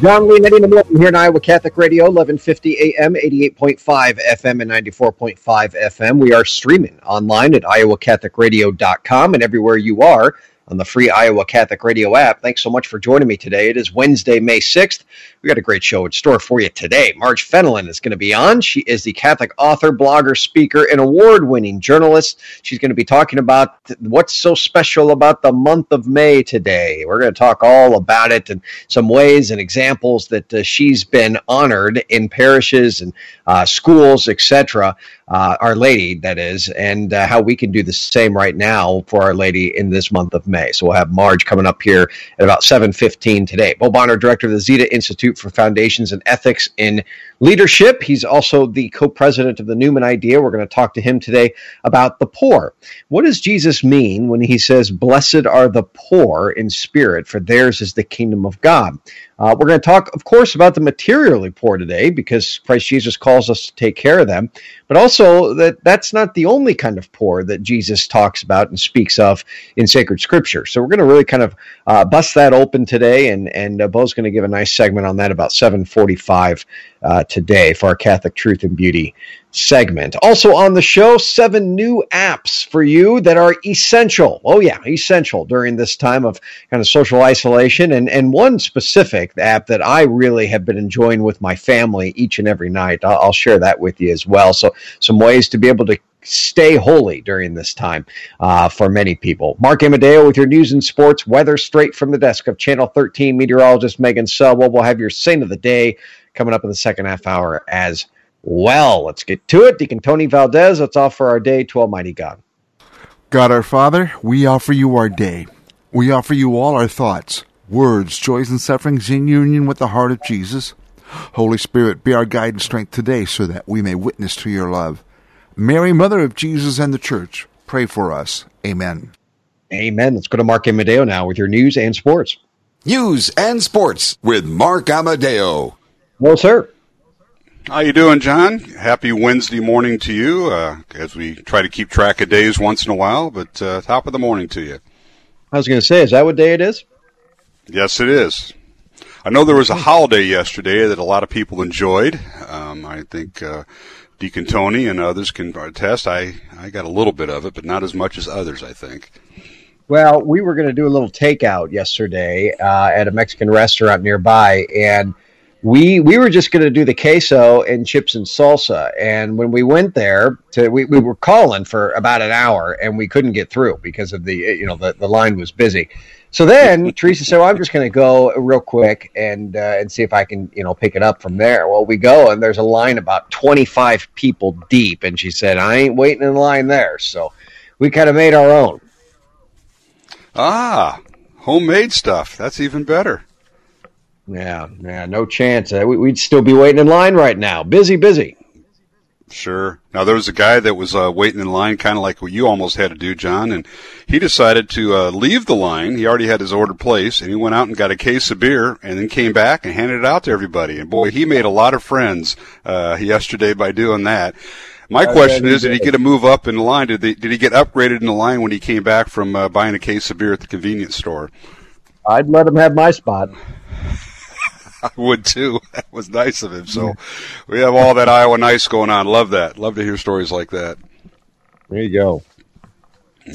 John in the morning here in Iowa Catholic Radio, 1150 AM, 88.5 FM, and 94.5 FM. We are streaming online at iowacatholicradio.com and everywhere you are on the free Iowa Catholic Radio app. Thanks so much for joining me today. It is Wednesday, May 6th. We got a great show in store for you today. Marge Fenelon is going to be on. She is the Catholic author, blogger, speaker, and award winning journalist. She's going to be talking about what's so special about the month of May today. We're going to talk all about it and some ways and examples that uh, she's been honored in parishes and uh, schools, etc. Uh, Our Lady, that is, and uh, how we can do the same right now for Our Lady in this month of May. So we'll have Marge coming up here at about 7.15 today. Bo Bonner, director of the Zeta Institute for Foundations and Ethics in Leadership. He's also the co-president of the Newman Idea. We're going to talk to him today about the poor. What does Jesus mean when he says, blessed are the poor in spirit, for theirs is the kingdom of God? Uh, we're going to talk, of course, about the materially poor today because Christ Jesus calls us to take care of them, but also that that's not the only kind of poor that Jesus talks about and speaks of in sacred scripture. So we're going to really kind of uh, bust that open today, and and uh, Bo's going to give a nice segment on that about 7:45 uh, today for our Catholic Truth and Beauty segment. Also on the show, seven new apps for you that are essential. Oh yeah, essential during this time of kind of social isolation, and and one specific app that I really have been enjoying with my family each and every night. I'll, I'll share that with you as well. So some ways to be able to stay holy during this time uh, for many people. Mark Amadeo with your news and sports weather straight from the desk of Channel 13 meteorologist Megan Salwei. We'll have your saint of the day coming up in the second half hour as well. Let's get to it. Deacon Tony Valdez, let's offer our day to Almighty God. God our Father, we offer you our day. We offer you all our thoughts, words, joys, and sufferings in union with the heart of Jesus. Holy Spirit, be our guide and strength today so that we may witness to your love. Mary, Mother of Jesus and the Church, pray for us. Amen. Amen. Let's go to Mark Amadeo now with your news and sports. News and sports with Mark Amadeo. Well, sir. How you doing, John? Happy Wednesday morning to you. Uh, as we try to keep track of days once in a while, but uh, top of the morning to you. I was going to say, is that what day it is? Yes, it is. I know there was a holiday yesterday that a lot of people enjoyed. Um, I think uh, Deacon Tony and others can attest. I I got a little bit of it, but not as much as others. I think. Well, we were going to do a little takeout yesterday uh, at a Mexican restaurant nearby, and we we were just going to do the queso and chips and salsa. And when we went there, to we, we were calling for about an hour, and we couldn't get through because of the you know the, the line was busy. So then Teresa said, well, "I'm just going to go real quick and uh, and see if I can you know pick it up from there." Well, we go and there's a line about 25 people deep, and she said, "I ain't waiting in line there." So we kind of made our own. Ah, homemade stuff. That's even better. Yeah, yeah, no chance. Uh, we, would still be waiting in line right now. Busy, busy. Sure. Now there was a guy that was uh, waiting in line, kind of like what you almost had to do, John, and he decided to uh, leave the line. He already had his order placed, and he went out and got a case of beer, and then came back and handed it out to everybody. And boy, he made a lot of friends uh, yesterday by doing that. My question is, did he get a move up in the line? Did, they, did he get upgraded in the line when he came back from uh, buying a case of beer at the convenience store? I'd let him have my spot. I would too. That was nice of him. So we have all that Iowa nice going on. Love that. Love to hear stories like that. There you go.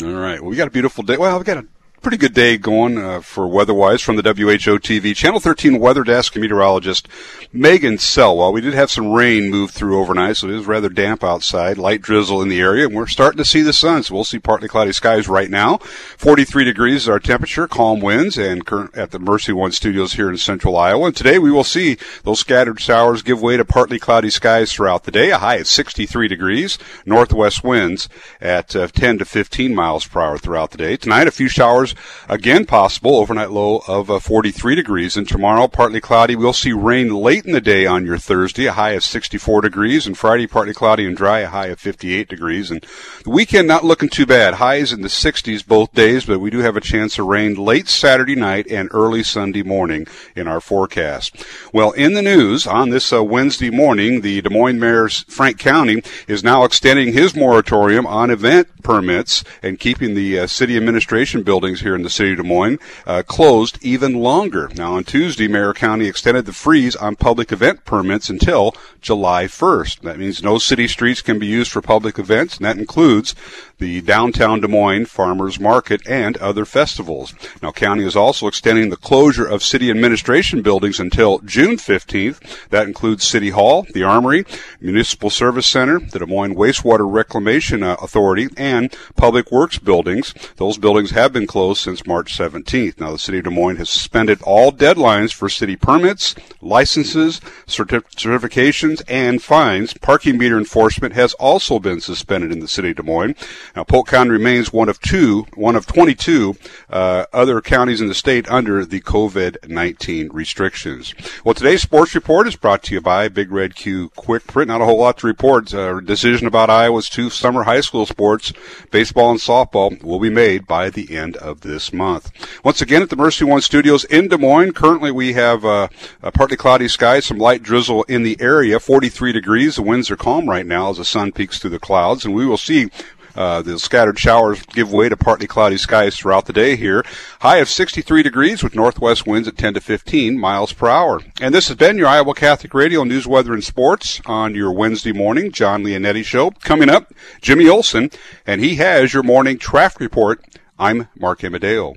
All right. Well, we got a beautiful day. Well, we got a pretty good day going uh, for weather-wise from the WHO TV Channel 13 weather desk meteorologist Megan Salwei. We did have some rain move through overnight, so it is rather damp outside. Light drizzle in the area, and we're starting to see the sun. So we'll see partly cloudy skies right now. 43 degrees is our temperature, calm winds, and current at the Mercy One Studios here in Central Iowa. And today we will see those scattered showers give way to partly cloudy skies throughout the day. A high at 63 degrees, northwest winds at uh, 10 to 15 miles per hour throughout the day. Tonight, a few showers again possible. Overnight low of uh, 43 degrees. And tomorrow, partly cloudy. We'll see rain late in the day on your Thursday, a high of 64 degrees. And Friday, partly cloudy and dry, a high of 58 degrees. And the weekend not looking too bad. Highs in the 60s both days, but we do have a chance of rain late Saturday night and early Sunday morning in our forecast. Well, in the news on this uh, Wednesday morning, the Des Moines Mayor's Frank Cownie is now extending his moratorium on event permits and keeping the uh, city administration buildings here in the city of Des Moines uh, closed even longer. Now, on Tuesday, Mayor Cownie extended the freeze on public event permits until July 1st. That means no city streets can be used for public events, and that includes the downtown Des Moines Farmers Market and other festivals. Now, Cownie is also extending the closure of city administration buildings until June 15th. That includes City Hall, the Armory, Municipal Service Center, the Des Moines Wastewater Reclamation uh, Authority, and Public Works buildings. Those buildings have been closed since March 17th. Now, the city of Des Moines has suspended all deadlines for city permits, licenses, certif- certifications, and fines. Parking meter enforcement has also been suspended in the city of Des Moines. Now, Polk County remains one of two, one of 22 uh, other counties in the state under the COVID-19 restrictions. Well, today's sports report is brought to you by Big Red Q Quick Print. Not a whole lot to report. A uh, decision about Iowa's two summer high school sports, baseball and softball, will be made by the end of this month. Once again, at the Mercy One Studios in Des Moines, currently we have uh, partly cloudy skies, some light drizzle in the area, 43 degrees. The winds are calm right now as the sun peeks through the clouds, and we will see uh, the scattered showers give way to partly cloudy skies throughout the day here. High of 63 degrees with northwest winds at 10 to 15 miles per hour. And this has been your Iowa Catholic Radio News, Weather, and Sports on your Wednesday morning John Leonetti Show. Coming up, Jimmy Olson, and he has your morning traffic report. I'm Mark Amadeo.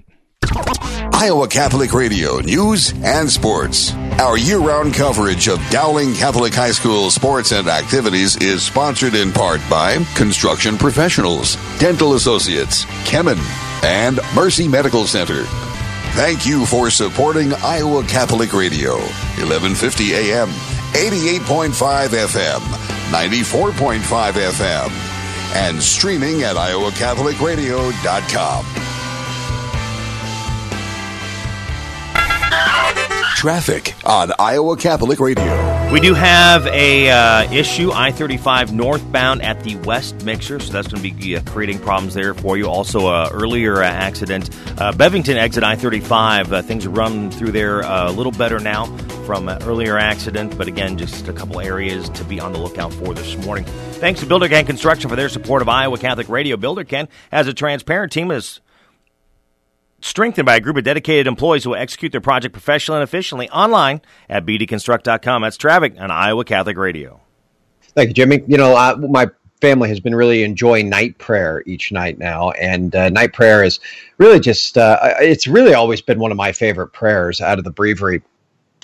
Iowa Catholic Radio News and Sports. Our year round coverage of Dowling Catholic High School sports and activities is sponsored in part by Construction Professionals, Dental Associates, Kemin, and Mercy Medical Center. Thank you for supporting Iowa Catholic Radio, 1150 AM, 88.5 FM, 94.5 FM, and streaming at iowacatholicradio.com. Traffic on Iowa Catholic Radio. We do have a uh, issue I-35 northbound at the West Mixer, so that's going to be uh, creating problems there for you. Also, uh, earlier uh, accident, uh, Bevington exit I-35. Uh, things run through there a little better now from an earlier accident, but again, just a couple areas to be on the lookout for this morning. Thanks to Builder Ken Construction for their support of Iowa Catholic Radio. Builder Ken has a transparent team is strengthened by a group of dedicated employees who will execute their project professionally and efficiently online at bdconstruct.com. That's traffic on Iowa Catholic Radio. Thank you, Jimmy. You know, my family has been really enjoying night prayer each night now, and uh, night prayer is really just, uh, it's really always been one of my favorite prayers out of the breviary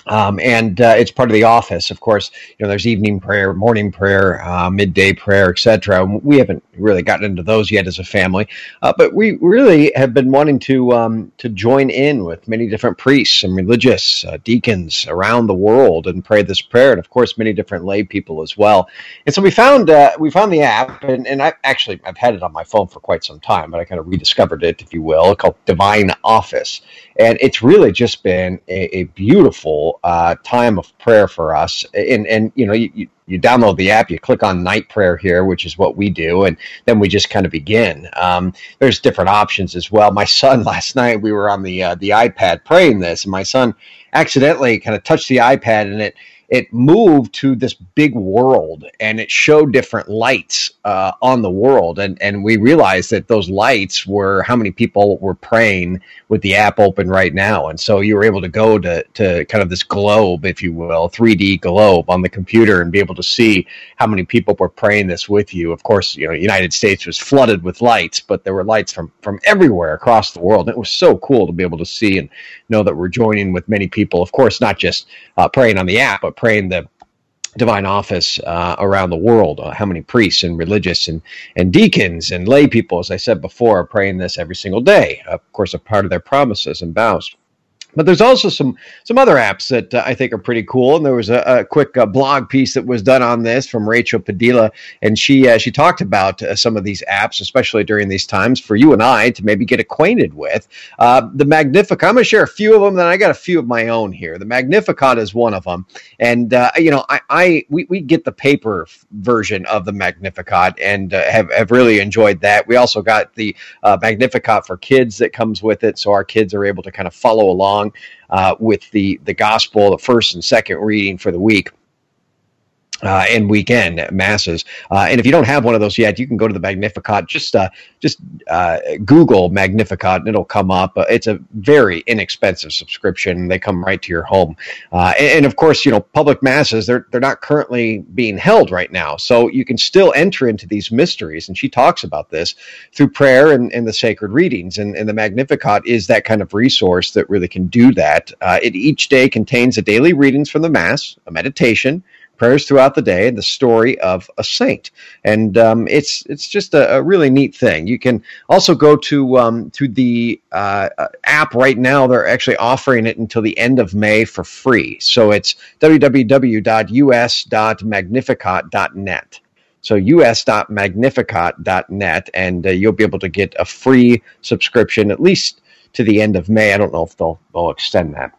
um, and uh, it's part of the office, of course. You know, there's evening prayer, morning prayer, uh, midday prayer, etc. We haven't really gotten into those yet as a family, uh, but we really have been wanting to um, to join in with many different priests and religious uh, deacons around the world and pray this prayer, and of course, many different lay people as well. And so we found uh, we found the app, and, and I actually I've had it on my phone for quite some time, but I kind of rediscovered it, if you will, called Divine Office, and it's really just been a, a beautiful uh, time of prayer for us. And and you know you, you download the app, you click on night prayer here, which is what we do, and then we just kind of begin. Um, there's different options as well. My son last night we were on the uh, the iPad praying this, and my son accidentally kind of touched the iPad and it it moved to this big world and it showed different lights uh, on the world. And and we realized that those lights were how many people were praying with the app open right now. And so you were able to go to to kind of this globe if you will 3D globe on the computer and be able to see how many people were praying this with you. Of course you know United States was flooded with lights but there were lights from from everywhere across the world. It was so cool to be able to see and know that we're joining with many people. Of course not just uh, praying on the app but praying the divine office uh, around the world. Uh, how many priests and religious and, and deacons and lay people, as I said before, are praying this every single day. Of course, a part of their promises and vows. But there's also some some other apps that uh, I think are pretty cool. And there was a, a quick uh, blog piece that was done on this from Rachel Padilla, and she uh, she talked about uh, some of these apps, especially during these times, for you and I to maybe get acquainted with. Uh, the Magnificat. I'm going to share a few of them. Then I got a few of my own here. The Magnificat is one of them, and uh, you know I, I we, we get the paper version of the Magnificat and have have really enjoyed that. We also got the Magnificat for kids that comes with it, so our kids are able to kind of follow along along uh, with the the gospel, the first and second reading for the week uh, and weekend masses. Uh, and if you don't have one of those yet, you can go to the Magnificat. Just uh, just uh, Google Magnificat, and it'll come up. Uh, it's a very inexpensive subscription. They come right to your home. Uh, and, and, of course, you know, public masses they're they're not currently being held right now, so you can still enter into these mysteries. And she talks about this through prayer and, and the sacred readings. And, and the Magnificat is that kind of resource that really can do that. it each day contains a daily readings from the Mass, a meditation prayers throughout the day and the story of a saint. And um, it's it's just a, a, really neat thing. You can also go to um, to the uh, uh, app right now. They're actually offering it until the end of May for free. So it's www.us.magnificat.net. So us.magnificat.net, and uh, you'll be able to get a free subscription at least to the end of May. I don't know if they'll they'll extend that.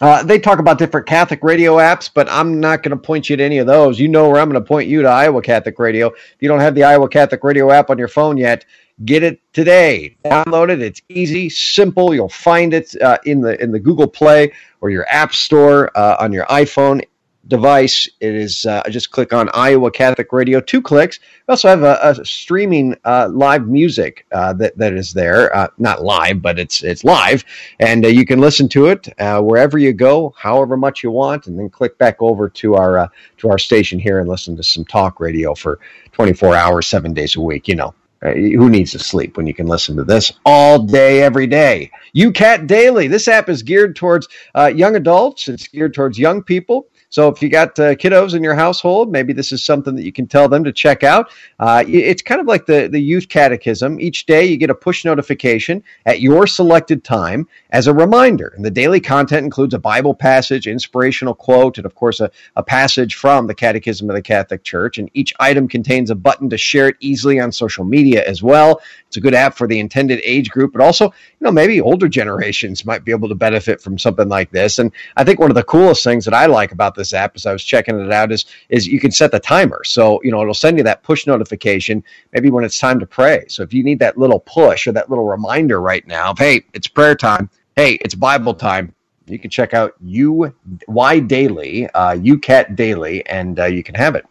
Uh, they talk about different Catholic radio apps, but I'm not going to point you to any of those. You know where I'm going to point you to Iowa Catholic Radio. If you don't have the Iowa Catholic Radio app on your phone yet, get it today. Download it. It's easy, simple. You'll find it uh, in the in the Google Play or your App Store uh, on your iPhone device. It is uh, just click on Iowa Catholic Radio. Two clicks. We also have a, a streaming uh, live music uh, that that is there. Uh, not live, but it's it's live, and uh, you can listen to it uh, wherever you go, however much you want, and then click back over to our to our station here and listen to some talk radio for 24 hours, seven days a week. You know. who needs to sleep when you can listen to this all day, every day? YOUCAT Daily. This app is geared towards young adults. It's geared towards young people. So if you got uh, kiddos in your household, maybe this is something that you can tell them to check out. Uh, it's kind of like the, the youth catechism. Each day you get a push notification at your selected time as a reminder. And the daily content includes a Bible passage, inspirational quote, and of course a, a passage from the Catechism of the Catholic Church. And each item contains a button to share it easily on social media as well. It's a good app for the intended age group, but also, you know, maybe older generations might be able to benefit from something like this. And I think one of the coolest things that I like about this app, as I was checking it out, is is you can set the timer. So you know, it'll send you that push notification maybe when it's time to pray. So if you need that little push or that little reminder right now, of, hey, it's prayer time. Hey, it's Bible time you can check out U Y Daily, uh, YOUCAT Daily, and uh, you can have it.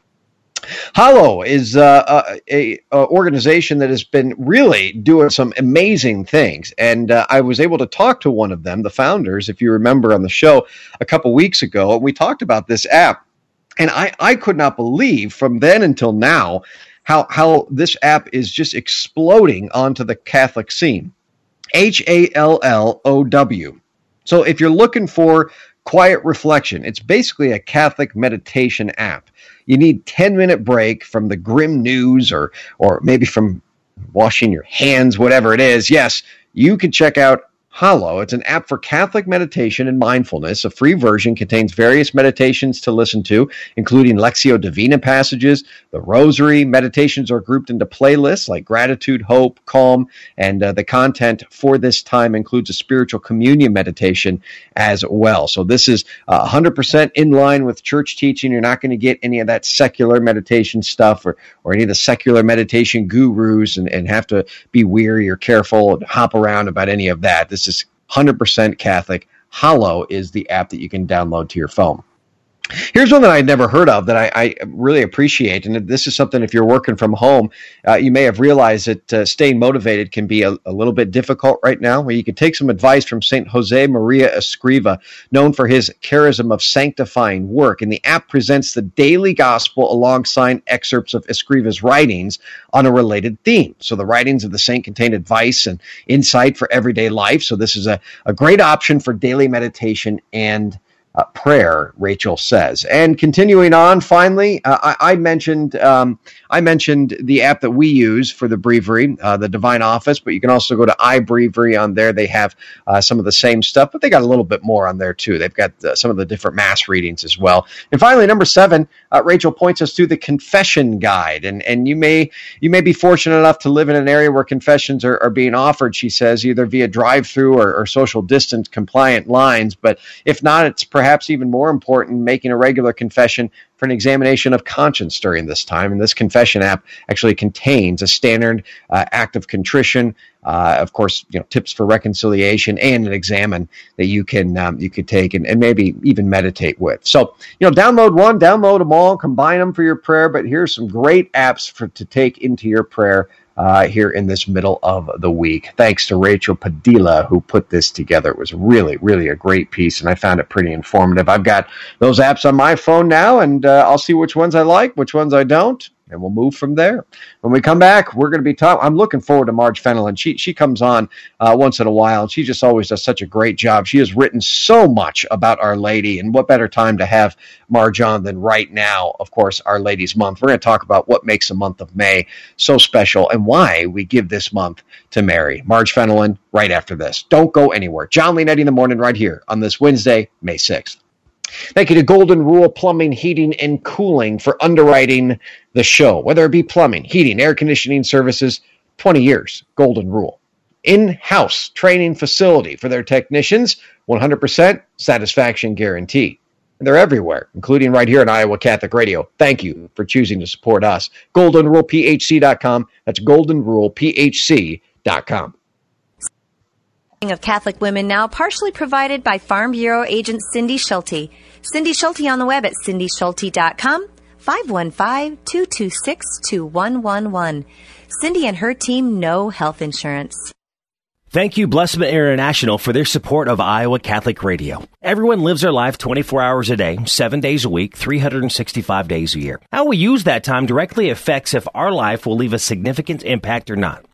Hallow is uh, a, a, organization that has been really doing some amazing things, and uh, I was able to talk to one of them, the founders, if you remember on the show a couple weeks ago, and we talked about this app, and I I could not believe from then until now how how this app is just exploding onto the Catholic scene. H A L L O W. So if you're looking for quiet reflection, it's basically a Catholic meditation app. You need 10 minute break from the grim news or or maybe from washing your hands whatever it is. Yes you can check out Hallow. It's an app for Catholic meditation and mindfulness. A free version contains various meditations to listen to, including Lectio Divina passages, the Rosary. Meditations are grouped into playlists like gratitude, hope, calm, and uh, the content for this time includes a spiritual communion meditation as well. So this is uh, 100% in line with church teaching. You're not going to get any of that secular meditation stuff or, or any of the secular meditation gurus and, and have to be weary or careful and hop around about any of that. This this is 100% Catholic. Hallow is the app that you can download to your phone. Here's one that I'd never heard of that I, I, really appreciate, and this is something if you're working from home, uh, you may have realized that uh, staying motivated can be a, a, little bit difficult right now. Where you could take some advice from Saint Jose Maria Escriva, known for his charism of sanctifying work, and the app presents the daily gospel alongside excerpts of Escriva's writings on a related theme. So the writings of the saint contain advice and insight for everyday life. So this is a, a great option for daily meditation and uh, prayer, Rachel says. And continuing on, finally, uh, I, I, mentioned um, I mentioned the app that we use for the breviary, uh, the Divine Office, but you can also go to iBreviary on there. They have uh, some of the same stuff, but they got a little bit more on there too. They've got uh, some of the different mass readings as well. And finally, number seven, uh, Rachel points us to the confession guide, and and you may you may be fortunate enough to live in an area where confessions are, are being offered. She says either via drive-through or, or social distance compliant lines, but if not, it's perhaps perhaps even more important, making a regular confession for an examination of conscience during this time. And this confession app actually contains a standard uh, act of contrition, uh, of course, you know, tips for reconciliation, and an examen that you can um, you could take and, and maybe even meditate with. So, you know, download one, download them all, combine them for your prayer. But here's some great apps for to take into your prayer uh, here in this middle of the week. Thanks to Rachel Padilla who put this together. It was really, really a great piece, and I found it pretty informative. I've got those apps on my phone now, and uh, I'll see which ones I like, which ones I don't and we'll move from there. When we come back, we're going to be talking. I'm looking forward to Marge Fenelon. She she comes on uh, once in a while, and she just always does such a great job. She has written so much about Our Lady, and what better time to have Marge on than right now? Of course, Our Lady's month. We're going to talk about what makes the month of May so special and why we give this month to Mary. Marge Fenelon, right after this. Don't go anywhere. John Leonetti in the morning, right here on this Wednesday, May 6th. Thank you to Golden Rule Plumbing, Heating, and Cooling for underwriting the show. Whether it be plumbing, heating, air conditioning services, 20 years, Golden Rule. In house training facility for their technicians, 100% satisfaction guarantee. And they're everywhere, including right here at Iowa Catholic Radio. Thank you for choosing to support us. GoldenRulePHC.com. That's GoldenRulePHC.com of Catholic Women Now, partially provided by Farm Bureau agent Cindy Schulte. Cindy Schulte on the web at cindyschulte.com, 515-226-2111. Cindy and her team know health insurance. Thank you, Blessman International, for their support of Iowa Catholic Radio. Everyone lives their life 24 hours a day, 7 days a week, 365 days a year. How we use that time directly affects if our life will leave a significant impact or not.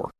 four.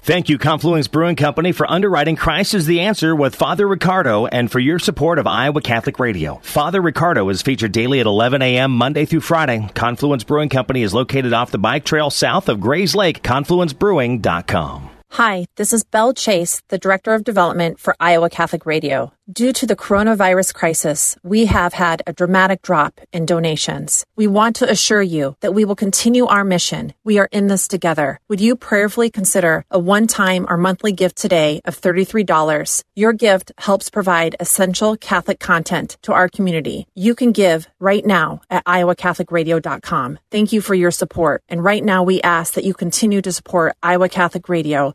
Thank you, Confluence Brewing Company, for underwriting Christ is the Answer with Father Riccardo and for your support of Iowa Catholic Radio. Father Riccardo is featured daily at 11 a.m. Monday through Friday. Confluence Brewing Company is located off the bike trail south of Grays Lake, confluencebrewing.com. Hi, this is Belle Chase, the Director of Development for Iowa Catholic Radio. Due to the coronavirus crisis, we have had a dramatic drop in donations. We want to assure you that we will continue our mission. We are in this together. Would you prayerfully consider a one time or monthly gift today of $33? Your gift helps provide essential Catholic content to our community. You can give right now at iowacatholicradio.com. Thank you for your support. And right now, we ask that you continue to support Iowa Catholic Radio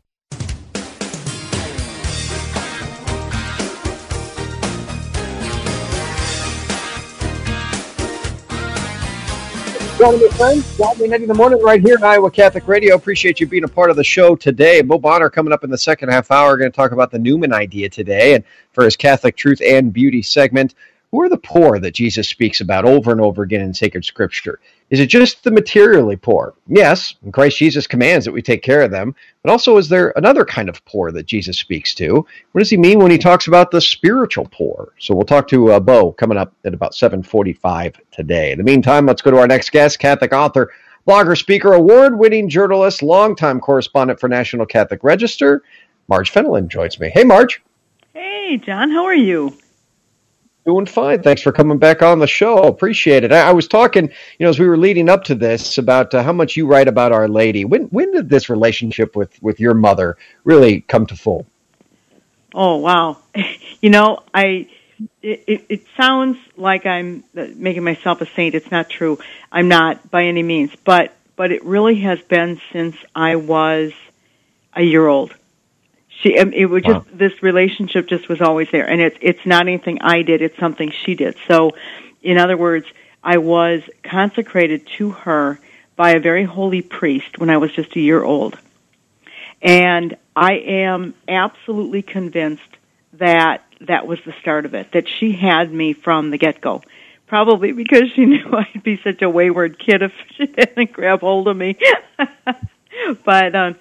John and friends, Godly Night in the morning right here in Iowa Catholic Radio. Appreciate you being a part of the show today. Bo Bonner coming up in the second half hour. Going to talk about the Newman idea today. And for his Catholic Truth and Beauty segment, who are the poor that Jesus speaks about over and over again in sacred scripture? Is it just the materially poor? Yes, Christ Jesus commands that we take care of them, but also is there another kind of poor that Jesus speaks to? What does he mean when he talks about the spiritual poor? So we'll talk to uh, Bo coming up at about 7:45 today. In the meantime, let's go to our next guest, Catholic author, blogger, speaker, award-winning journalist, longtime correspondent for National Catholic Register, Marge Fenelon joins me. Hey, Marge. Hey, John. How are you? Doing fine. Thanks for coming back on the show. Appreciate it. I, I was talking, you know, as we were leading up to this about uh, how much you write about Our Lady. When when did this relationship with with your mother really come to full? Oh wow! you know, I it, it, it sounds like I'm making myself a saint. It's not true. I'm not by any means, but but it really has been since I was a year old she it was just wow. this relationship just was always there. And it's it's not anything i did it's something she did. So in other words i was consecrated to her by a very holy priest when i was just a year old. And i am absolutely convinced that that was the start of it that she had me from the get go probably because she knew i'd be such a wayward kid if she didn't grab hold of me. But um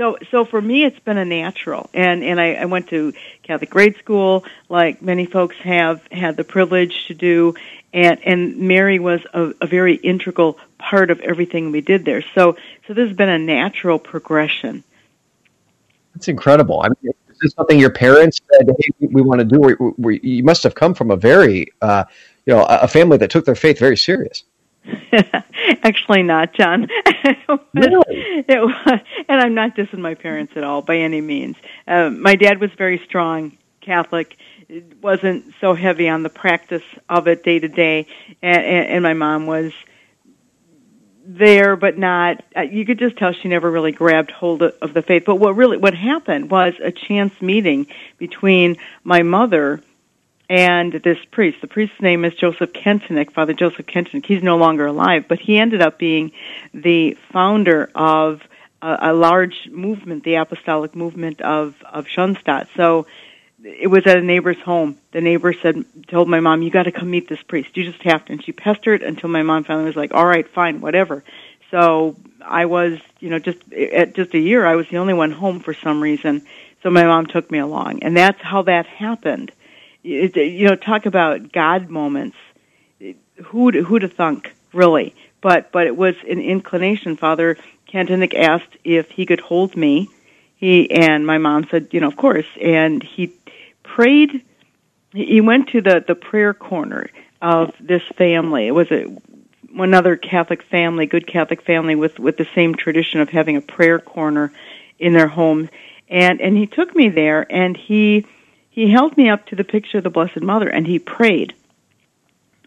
so so for me it's been a natural. And and I, I went to Catholic grade school like many folks have had the privilege to do. And and Mary was a, a very integral part of everything we did there. So so this has been a natural progression. That's incredible. I mean this is this something your parents said hey, we want to do we, we, you must have come from a very uh, you know a family that took their faith very serious Actually, not, John. it was, really? it was, and I'm not dissing my parents at all by any means. Uh, my dad was very strong Catholic. It wasn't so heavy on the practice of it day to day, and, and my mom was there, but not. Uh, you could just tell she never really grabbed hold of, of the faith. But what really what happened was a chance meeting between my mother and this priest. The priest's name is Joseph Kentenich, Father Joseph Kentenich. He's no longer alive, but he ended up being the founder of a, a large movement, the apostolic movement of of Schoenstatt. So it was at a neighbor's home. The neighbor said, told my mom, "You got to come meet this priest. You just have to." And she pestered until my mom finally was like, "All right, fine, whatever." So I was, you know, just at just a year, I was the only one home for some reason. So my mom took me along, and that's how that happened you know, talk about God moments. Who who to thunk really? But but it was an inclination. Father Kentenich asked if he could hold me. He and my mom said, you know, of course. And he prayed. He went to the the prayer corner of this family. It was a one other Catholic family, good Catholic family with with the same tradition of having a prayer corner in their home. And and he took me there and he he held me up to the picture of the Blessed Mother and he prayed.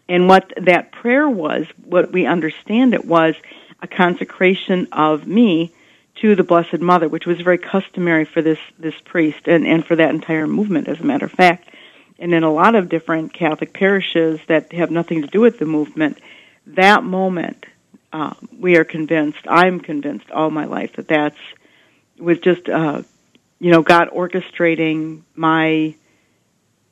And what that prayer was, what we understand it was, a consecration of me to the Blessed Mother, which was very customary for this, this priest and, and for that entire movement, as a matter of fact. And in a lot of different Catholic parishes that have nothing to do with the movement, that moment, uh, we are convinced, I'm convinced all my life that that's was just uh, you know, God orchestrating my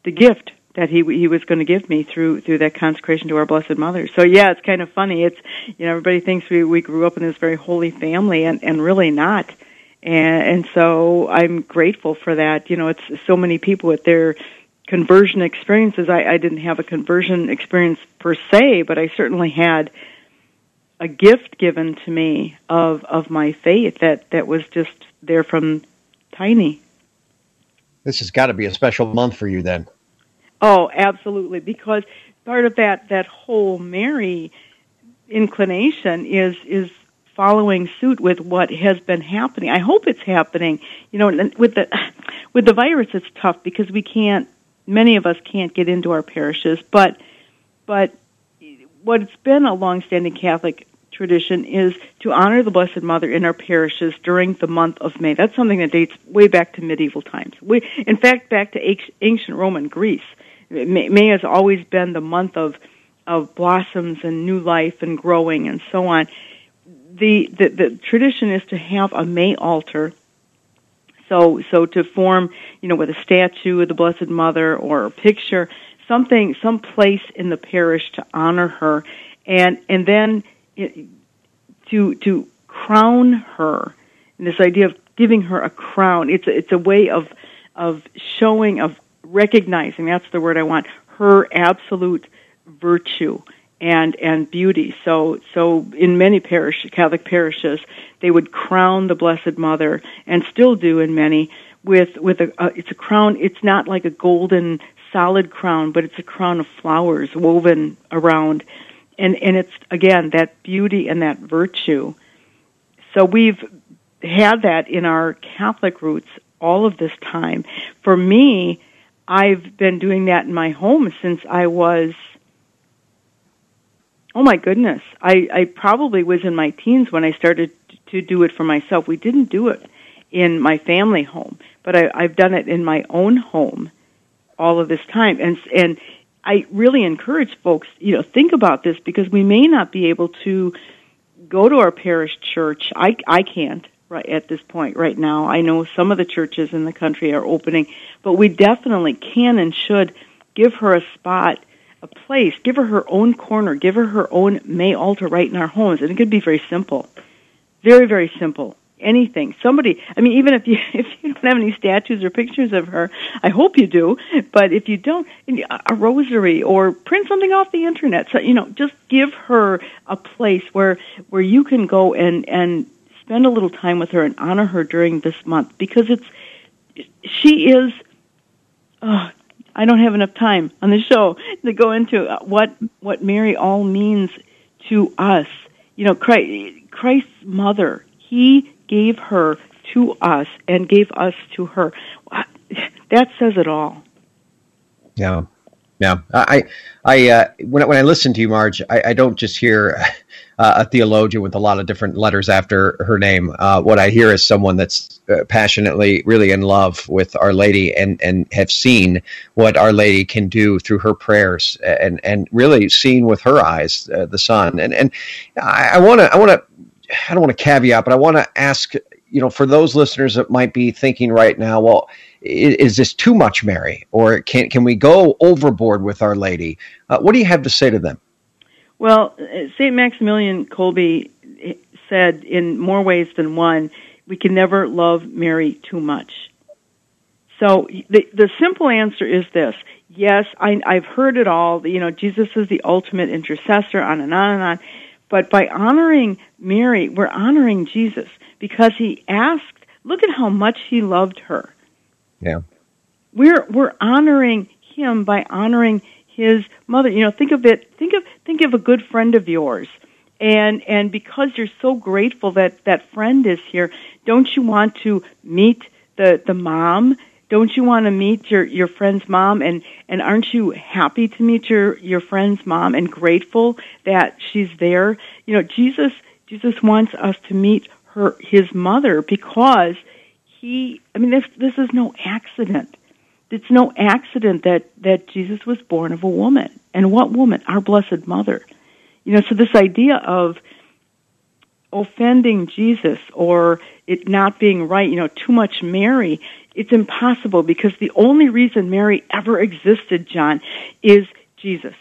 the gift that he he was going to give me through through that consecration to our Blessed Mother. So yeah, it's kind of funny. It's you know everybody thinks we we grew up in this very holy family, and and really not. And and so I'm grateful for that. You know, it's so many people with their conversion experiences. I, I didn't have a conversion experience per se, but I certainly had a gift given to me of of my faith that that was just there from tiny. This has got to be a special month for you then. Oh, absolutely, because part of that that whole Mary inclination is is following suit with what has been happening. I hope it's happening. You know, with the with the virus, it's tough because we can't. Many of us can't get into our parishes, but but what's been a long-standing Catholic tradition is to honor the Blessed Mother in our parishes during the month of May. That's something that dates way back to medieval times. We, in fact, back to ancient Roman Greece. May has always been the month of of blossoms and new life and growing and so on. The, the the tradition is to have a May altar. So so to form, you know, with a statue of the Blessed Mother or a picture, something some place in the parish to honor her and and then to to crown her. And this idea of giving her a crown, it's a, it's a way of of showing of recognizing. That's the word I want. Her absolute virtue and and beauty. So so in many parish Catholic parishes, they would crown the Blessed Mother, and still do in many with with a uh, it's a crown. It's not like a golden solid crown, but it's a crown of flowers woven around, and and it's again that beauty and that virtue. So we've had that in our Catholic roots all of this time. For me, I've been doing that in my home since I was Oh my goodness. I, I probably was in my teens when I started to do it for myself. We didn't do it in my family home, but I, I've done it in my own home all of this time. And, and I really encourage folks, you know, think about this because we may not be able to go to our parish church. I, I can't right at this point right now. I know some of the churches in the country are opening, but we definitely can and should give her a spot a place, give her her own corner, give her her own May altar right in our homes, and it could be very simple, very very simple. Anything, somebody. I mean, even if you if you don't have any statues or pictures of her, I hope you do. But if you don't, a rosary or print something off the internet. So you know, just give her a place where where you can go and and spend a little time with her and honor her during this month because it's she is oh, I don't have enough time on the show to go into uh, what what Mary all means to us. You know, Christ, Christ's mother, He gave her to us and gave us to her. That says it all. Yeah, yeah. I, I, uh, when when I listen to you, Marge, I, I don't just hear uh, a theologian with a lot of different letters after her name. Uh, what I hear is someone that's uh, passionately, really in love with Our Lady, and and have seen what Our Lady can do through her prayers, and and really seen with her eyes uh, the Son. And and I want to I want to I don't want to caveat, but I want to ask you know for those listeners that might be thinking right now, well is, is, this too much, Mary, or can can we go overboard with Our Lady? Uh, what do you have to say to them? Well, St. Maximilian Kolbe said in more ways than one, we can never love Mary too much. So the the simple answer is this: Yes, I, I've heard it all. You know, Jesus is the ultimate intercessor, on and on and on. But by honoring Mary, we're honoring Jesus because he asked. Look at how much he loved her. Yeah, we're we're honoring him by honoring his mother. You know, think of it. Think of think of a good friend of yours, and and because you're so grateful that that friend is here, don't you want to meet the the mom? Don't you want to meet your your friend's mom? And and aren't you happy to meet your your friend's mom and grateful that she's there? You know, Jesus Jesus wants us to meet her his mother because he. I mean, this this is no accident it's no accident that that Jesus was born of a woman. And what woman? Our blessed mother. You know, so this idea of offending Jesus or it not being right, you know, too much Mary, it's impossible because the only reason Mary ever existed, John, is Jesus.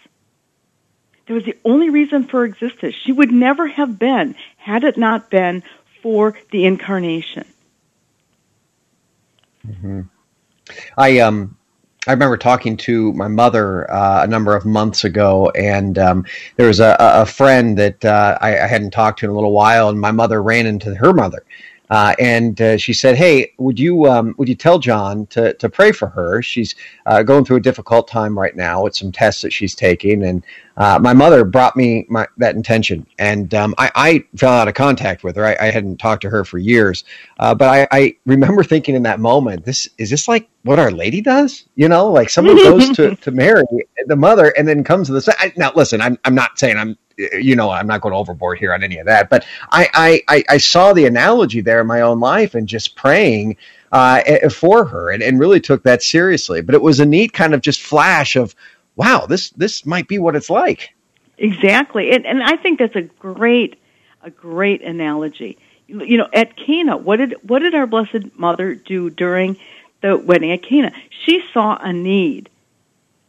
That was the only reason for existence. She would never have been had it not been for the incarnation. Mm-hmm. I um I remember talking to my mother uh, a number of months ago, and um, there was a, a friend that uh, I, I, hadn't talked to in a little while, and my mother ran into her mother, uh, and uh, she said, "Hey, would you um, would you tell John to to pray for her? She's uh, going through a difficult time right now with some tests that she's taking." And uh, my mother brought me my, that intention, and um, I, I, fell out of contact with her. I, I hadn't talked to her for years, uh, but I, I, remember thinking in that moment, "This is this like what Our Lady does? You know, like someone goes to to Mary, the mother, and then comes to the now. Listen, I'm I'm not saying I'm you know, I'm not going overboard here on any of that, but I, I, I saw the analogy there in my own life and just praying uh, for her and, and really took that seriously. But it was a neat kind of just flash of, wow, this, this might be what it's like. Exactly. And, and I think that's a great, a great analogy. You know, at Cana, what did, what did our Blessed Mother do during the wedding at Cana? She saw a need.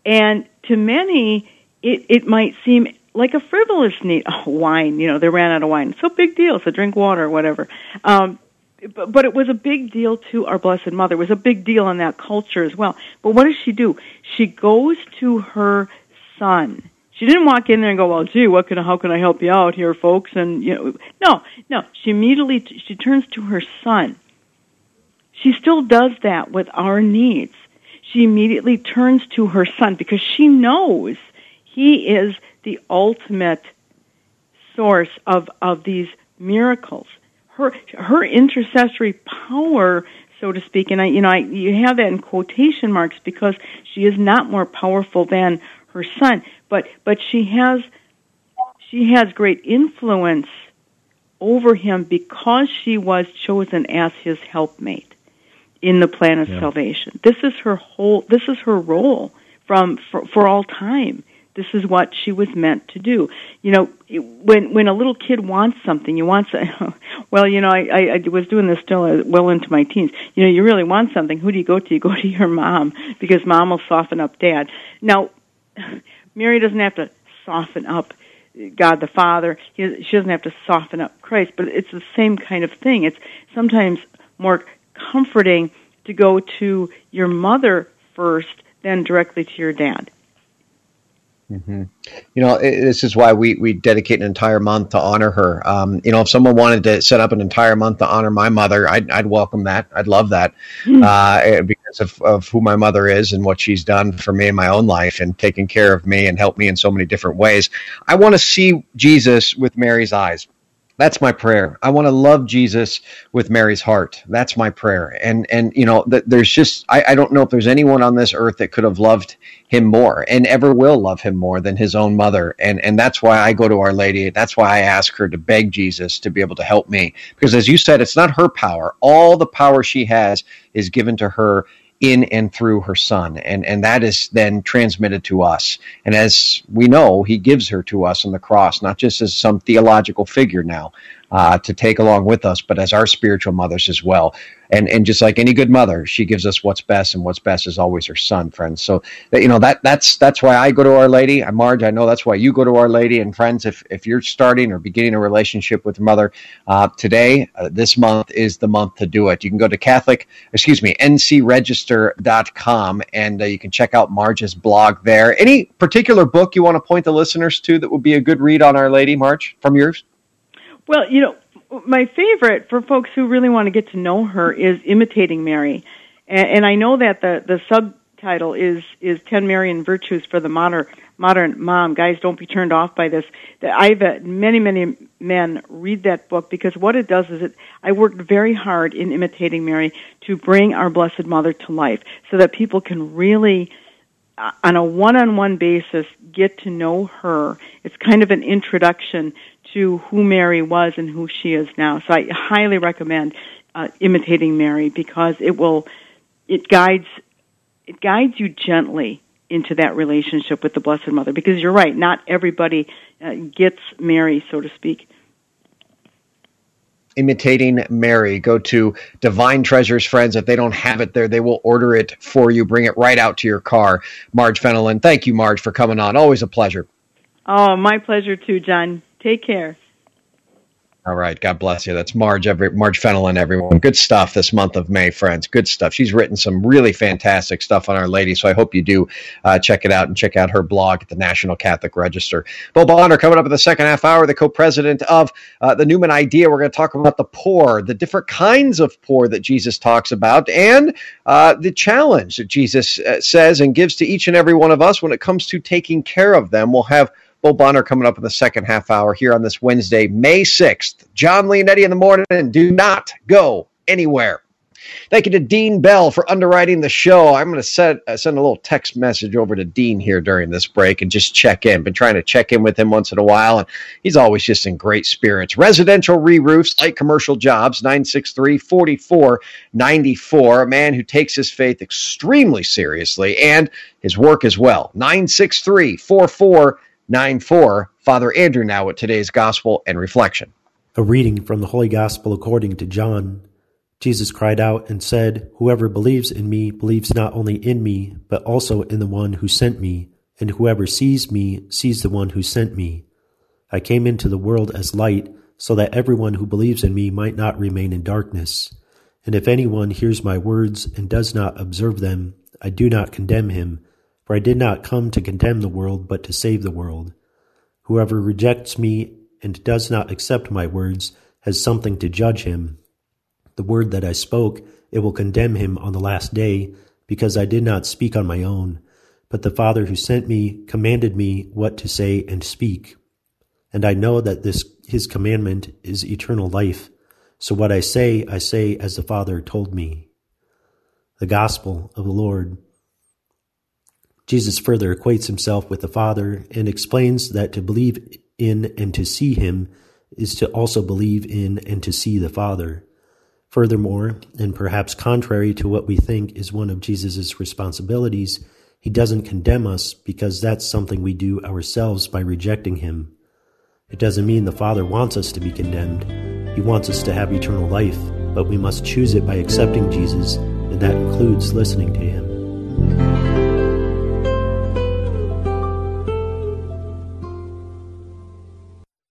And to many, it, it might seem like a frivolous need. Oh, wine, you know, they ran out of wine. So big deal. So drink water whatever. Um, but, but it was a big deal to our Blessed Mother. It was a big deal in that culture as well. But what does she do? She goes to her son. She didn't walk in there and go, "Well, gee, what can how can I help you out here, folks?" And you know, no, no. She immediately she turns to her son. She still does that with our needs. She immediately turns to her son because she knows he is the ultimate source of of these miracles her her intercessory power, so to speak, and I you know I you have that in quotation marks because she is not more powerful than her son, but but she has she has great influence over him because she was chosen as his helpmate in the plan of yeah. salvation. This is her whole this is her role from for, for all time this is what she was meant to do. You know, when when a little kid wants something, you want. Something well, you know, I, I, I was doing this still uh, well into my teens. You know, you really want something. Who do you go to? You go to your mom because mom will soften up dad. Now, Mary doesn't have to soften up God the Father. She doesn't have to soften up Christ, but it's the same kind of thing. It's sometimes more comforting to go to your mother first than directly to your dad. Mm-hmm. You know, it, this is why we, we dedicate an entire month to honor her. Um, you know, if someone wanted to set up an entire month to honor my mother, I'd, I'd welcome that. I'd love that mm. uh, because of, of who my mother is and what she's done for me in my own life and taking care of me and helped me in so many different ways. I want to see Jesus with Mary's eyes. That's my prayer. I want to love Jesus with Mary's heart. That's my prayer. And and you know, th- there's just I, I don't know if there's anyone on this earth that could have loved him more and ever will love him more than his own mother. And and that's why I go to Our Lady. That's why I ask her to beg Jesus to be able to help me. Because as you said, it's not her power. All the power she has is given to her in and through her son. And, and that is then transmitted to us. And as we know, he gives her to us on the cross, not just as some theological figure now, uh, to take along with us, but as our spiritual mothers as well. And and just like any good mother, she gives us what's best, and what's best is always her son, friends. So you know that that's that's why I go to Our Lady. I'm Marge. I know that's why you go to Our Lady. And friends, if if you're starting or beginning a relationship with your mother uh, today, uh, this month is the month to do it. You can go to Catholic, excuse me, ncregister.com, and uh, you can check out Marge's blog there. Any particular book you want to point the listeners to that would be a good read on Our Lady, Marge, from yours? Well, you know, my favorite for folks who really want to get to know her is imitating Mary, and, and I know that the the subtitle is is Ten Marian Virtues for the Modern Modern Mom. Guys, don't be turned off by this. I've had many many men read that book because what it does is it. I worked very hard in imitating Mary to bring our Blessed Mother to life, so that people can really uh, on a one-on-one basis get to know her. It's kind of an introduction to who Mary was and who she is now. So I highly recommend uh, imitating Mary because it will it guides it guides you gently into that relationship with the Blessed Mother. Because you're right, not everybody uh, gets Mary, so to speak. Imitating Mary. Go to Divine Treasures, friends. If they don't have it there, they will order it for you. Bring it right out to your car. Marge Fenelon. Thank you, Marge, for coming on. Always a pleasure. Oh, my pleasure too, John. Take care. All right. God bless you. That's Marge, every, Marge Fenelon, everyone. Good stuff this month of May, friends. Good stuff. She's written some really fantastic stuff on Our Lady, so I hope you do uh, check it out and check out her blog at the National Catholic Register. Bo Bonner coming up in the second half hour, the co-president of uh, the Newman Idea. We're going to talk about the poor, the different kinds of poor that Jesus talks about, and uh, the challenge that Jesus uh, says and gives to each and every one of us when it comes to taking care of them. We'll have Bo Bonner coming up in the second half hour here on this Wednesday, May 6th. John Leonetti in the morning. And do not go anywhere. Thank you to Dean Bell for underwriting the show. I'm going to set, uh, send a little text message over to Dean here during this break and just check in. Been trying to check in with him once in a while, and he's always just in great spirits. Residential re roofs, light commercial jobs, 963 4494. A man who takes his faith extremely seriously and his work as well. 963 4494. 9 4. Father Andrew now with today's Gospel and Reflection. A reading from the Holy Gospel according to John. Jesus cried out and said, Whoever believes in me believes not only in me, but also in the one who sent me. and whoever sees me sees the one who sent me. I came into the world as light, so that everyone who believes in me might not remain in darkness. And if anyone hears my words and does not observe them, I do not condemn him, for I did not come to condemn the world, but to save the world. Whoever rejects me and does not accept my words has something to judge him. The word that I spoke, it will condemn him on the last day, because I did not speak on my own, but the Father who sent me commanded me what to say and speak. And I know that this his commandment is eternal life. So what I say, I say as the Father told me. The Gospel of the Lord. Jesus further equates himself with the Father and explains that to believe in and to see him is to also believe in and to see the Father. Furthermore, and perhaps contrary to what we think is one of Jesus' responsibilities, he doesn't condemn us because that's something we do ourselves by rejecting him. It doesn't mean the Father wants us to be condemned. He wants us to have eternal life, but we must choose it by accepting Jesus, and that includes listening to Him.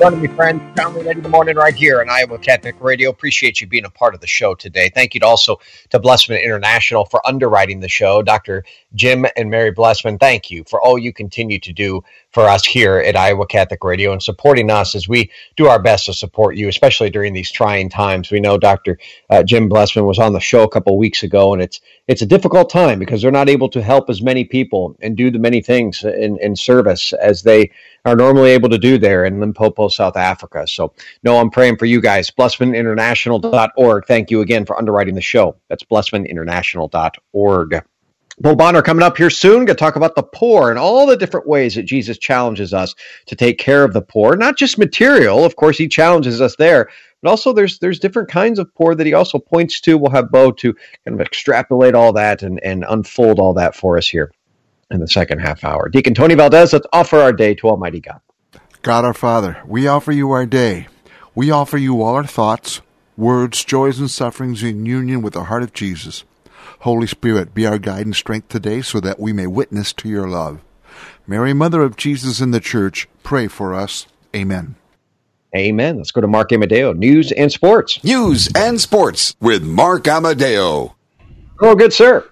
Joining me, friends. John Lee in the morning right here on Iowa Catholic Radio. Appreciate you being a part of the show today. Thank you also to Blessman International for underwriting the show. Dr. Jim and Mary Blessman, thank you for all you continue to do for us here at Iowa Catholic Radio and supporting us as we do our best to support you, especially during these trying times. We know Dr. Uh, Jim Blessman was on the show a couple weeks ago, and it's it's a difficult time because they're not able to help as many people and do the many things in, in service as they are normally able to do there in Limpopo, South Africa. So, no, I'm praying for you guys. BlessmanInternational.org. Thank you again for underwriting the show. That's BlessmanInternational.org. Bill Bonner coming up here soon. Going to talk about the poor and all the different ways that Jesus challenges us to take care of the poor. Not just material, of course, he challenges us there, but also there's there's different kinds of poor that he also points to. We'll have Bo to kind of extrapolate all that and, and unfold all that for us here in the second half hour. Deacon Tony Valdez, let's offer our day to Almighty God. God our Father, we offer you our day. We offer you all our thoughts, words, joys, and sufferings in union with the heart of Jesus. Holy Spirit, be our guide and strength today so that we may witness to your love. Mary, Mother of Jesus in the Church, pray for us. Amen. Amen. Let's go to Mark Amadeo, News and Sports. News and Sports with Mark Amadeo. Oh, good, sir.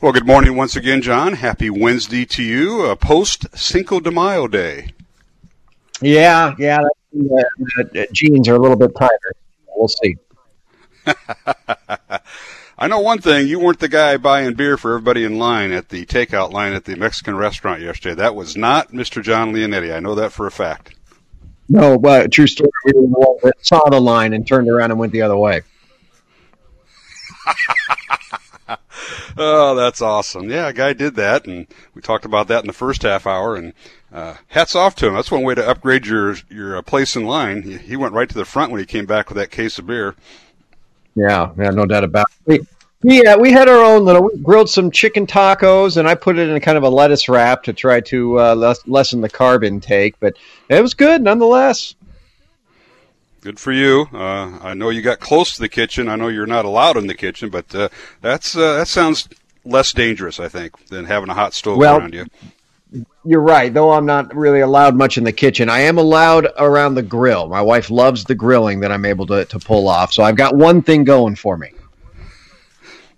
Well, good morning once again, John. Happy Wednesday to you, uh, post Cinco de Mayo Day. Yeah, yeah. Uh, uh, jeans are a little bit tighter. We'll see. I know one thing. You weren't the guy buying beer for everybody in line at the takeout line at the Mexican restaurant yesterday. That was not Mr. John Leonetti. I know that for a fact. No, but true story. We the saw the line and turned around and went the other way. oh, that's awesome. Yeah, a guy did that, and we talked about that in the first half hour. And uh, hats off to him. That's one way to upgrade your your uh, place in line. He, he, went right to the front when he came back with that case of beer. Yeah, yeah, no doubt about it. We, yeah, we had our own little. We grilled some chicken tacos, and I put it in kind of a lettuce wrap to try to uh, less, lessen the carb intake. But it was good nonetheless. Good for you. Uh, I know you got close to the kitchen. I know you're not allowed in the kitchen, but uh, that's uh, that sounds less dangerous, I think, than having a hot stove well, around you. You're right. Though I'm not really allowed much in the kitchen, I am allowed around the grill. My wife loves the grilling that I'm able to, to pull off. So I've got one thing going for me.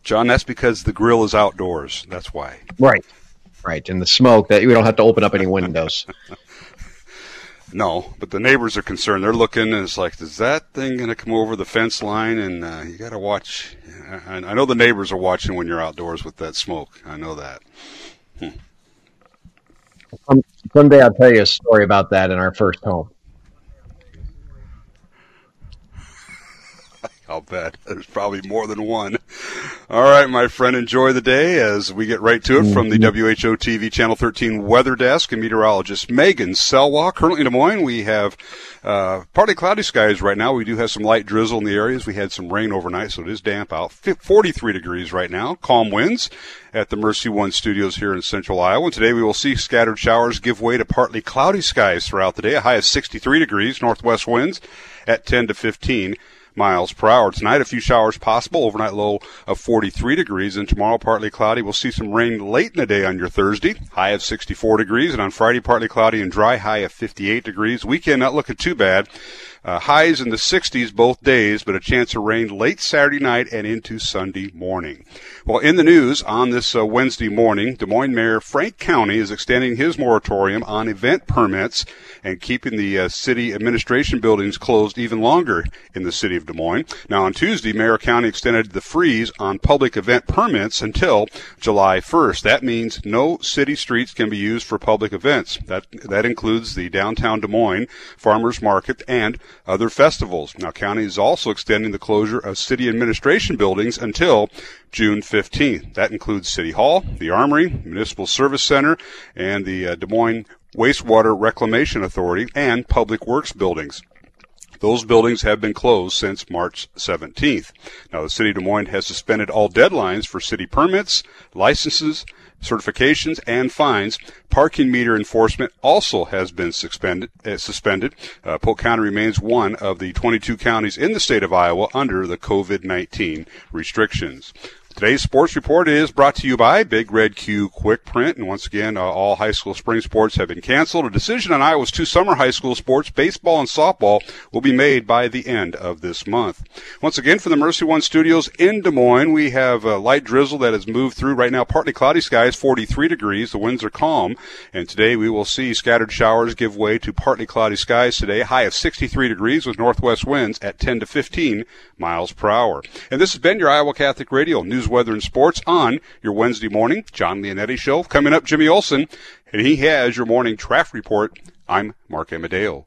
John, that's because the grill is outdoors. That's why. Right. Right. And the smoke that we don't have to open up any windows. No, but the neighbors are concerned. They're looking, and it's like, is that thing going to come over the fence line? And uh, you got to watch. I, I know the neighbors are watching when you're outdoors with that smoke. I know that. Hmm. Someday I'll tell you a story about that in our first home. I'll bet there's probably more than one. All right, my friend, enjoy the day as we get right to it from the WHO TV Channel 13 weather desk and meteorologist Megan Salwei. Currently in Des Moines, we have uh, partly cloudy skies right now. We do have some light drizzle in the areas. We had some rain overnight, so it is damp out. 43 degrees right now. Calm winds at the Mercy One studios here in central Iowa. And today we will see scattered showers give way to partly cloudy skies throughout the day. A high of 63 degrees, northwest winds at 10 to 15 miles per hour. Tonight, a few showers possible. Overnight low of 43 degrees. And tomorrow, partly cloudy. We'll see some rain late in the day on your Thursday. High of 64 degrees. And on Friday, partly cloudy and dry. High of 58 degrees. Weekend not looking too bad. Uh, highs in the 60s both days, but a chance of rain late Saturday night and into Sunday morning. Well, in the news on this uh, Wednesday morning, Des Moines Mayor Frank Cownie is extending his moratorium on event permits and keeping the uh, city administration buildings closed even longer in the city of Des Moines. Now, on Tuesday, Mayor Cownie extended the freeze on public event permits until July 1st. That means no city streets can be used for public events. That that includes the downtown Des Moines Farmers Market and other festivals. Now, Cownie is also extending the closure of city administration buildings until June 15th. That includes City Hall, the Armory, Municipal Service Center, and the uh, Des Moines Wastewater Reclamation Authority and Public Works buildings. Those buildings have been closed since March 17th. Now, the City of Des Moines has suspended all deadlines for city permits, licenses, certifications, and fines. Parking meter enforcement also has been suspended. Uh, suspended. Uh, Polk County remains one of the 22 counties in the state of Iowa under the COVID-19 restrictions. Today's sports report is brought to you by Big Red Q Quick Print. And once again, uh, all high school spring sports have been canceled. A decision on Iowa's two summer high school sports, baseball and softball, will be made by the end of this month. Once again, from the Mercy One studios in Des Moines, we have a light drizzle that has moved through right now. Partly cloudy skies, 43 degrees. The winds are calm. And today we will see scattered showers give way to partly cloudy skies today. High of 63 degrees with northwest winds at 10 to 15 miles per hour. And this has been your Iowa Catholic Radio News weather, and sports on your Wednesday morning. John Leonetti Show. Coming up, Jimmy Olson, and he has your morning traffic report. I'm Mark Amadeo.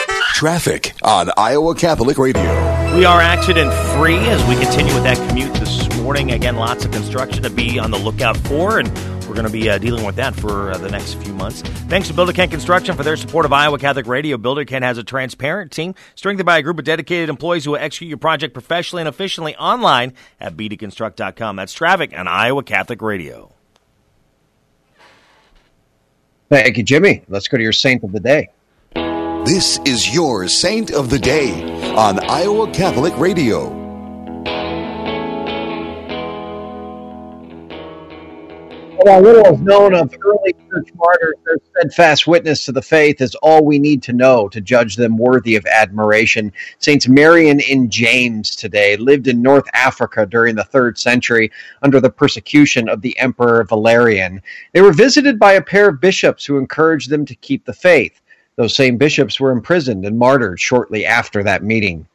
Traffic on Iowa Catholic Radio. We are accident free as we continue with that commute this morning. Again, lots of construction to be on the lookout for, and we're going to be uh, dealing with that for uh, the next few months. Thanks to Builder Kent Construction for their support of Iowa Catholic Radio. Builder Kent has a transparent team strengthened by a group of dedicated employees who will execute your project professionally and efficiently online at bdconstruct.com. That's traffic on Iowa Catholic Radio. Thank you, Jimmy. Let's go to your saint of the day. This is your Saint of the Day on Iowa Catholic Radio. While little is known of early church martyrs, their steadfast witness to the faith is all we need to know to judge them worthy of admiration. Saints Marian and James today lived in North Africa during the third century under the persecution of the Emperor Valerian. They were visited by a pair of bishops who encouraged them to keep the faith. Those same bishops were imprisoned and martyred shortly after that meeting.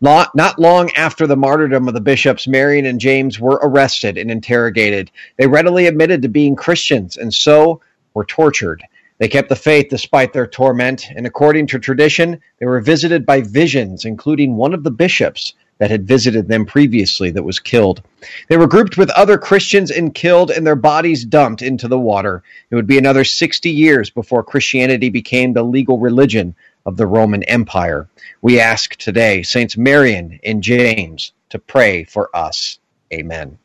Not, not long after the martyrdom of the bishops, Marian and James were arrested and interrogated. They readily admitted to being Christians and so were tortured. They kept the faith despite their torment, and according to tradition, they were visited by visions, including one of the bishops that had visited them previously that was killed. They were grouped with other Christians and killed, and their bodies dumped into the water. It would be another 60 years before Christianity became the legal religion of the Roman Empire. We ask today Saints Marian and James to pray for us. Amen.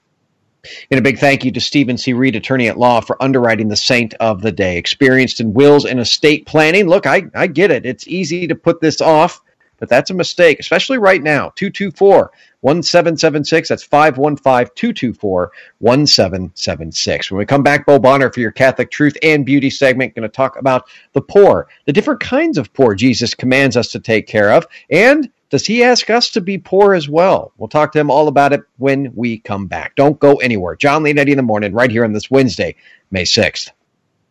And a big thank you to Stephen C. Reed, attorney at law, for underwriting the saint of the day. Experienced in wills and estate planning. Look, I, I get it. It's easy to put this off, but that's a mistake, especially right now. 224 1776. That's 515 224 1776. When we come back, Bo Bonner for your Catholic Truth and Beauty segment, going to talk about the poor, the different kinds of poor Jesus commands us to take care of, and does he ask us to be poor as well? We'll talk to him all about it when we come back. Don't go anywhere. John Leonetti in the morning, right here on this Wednesday, May 6th.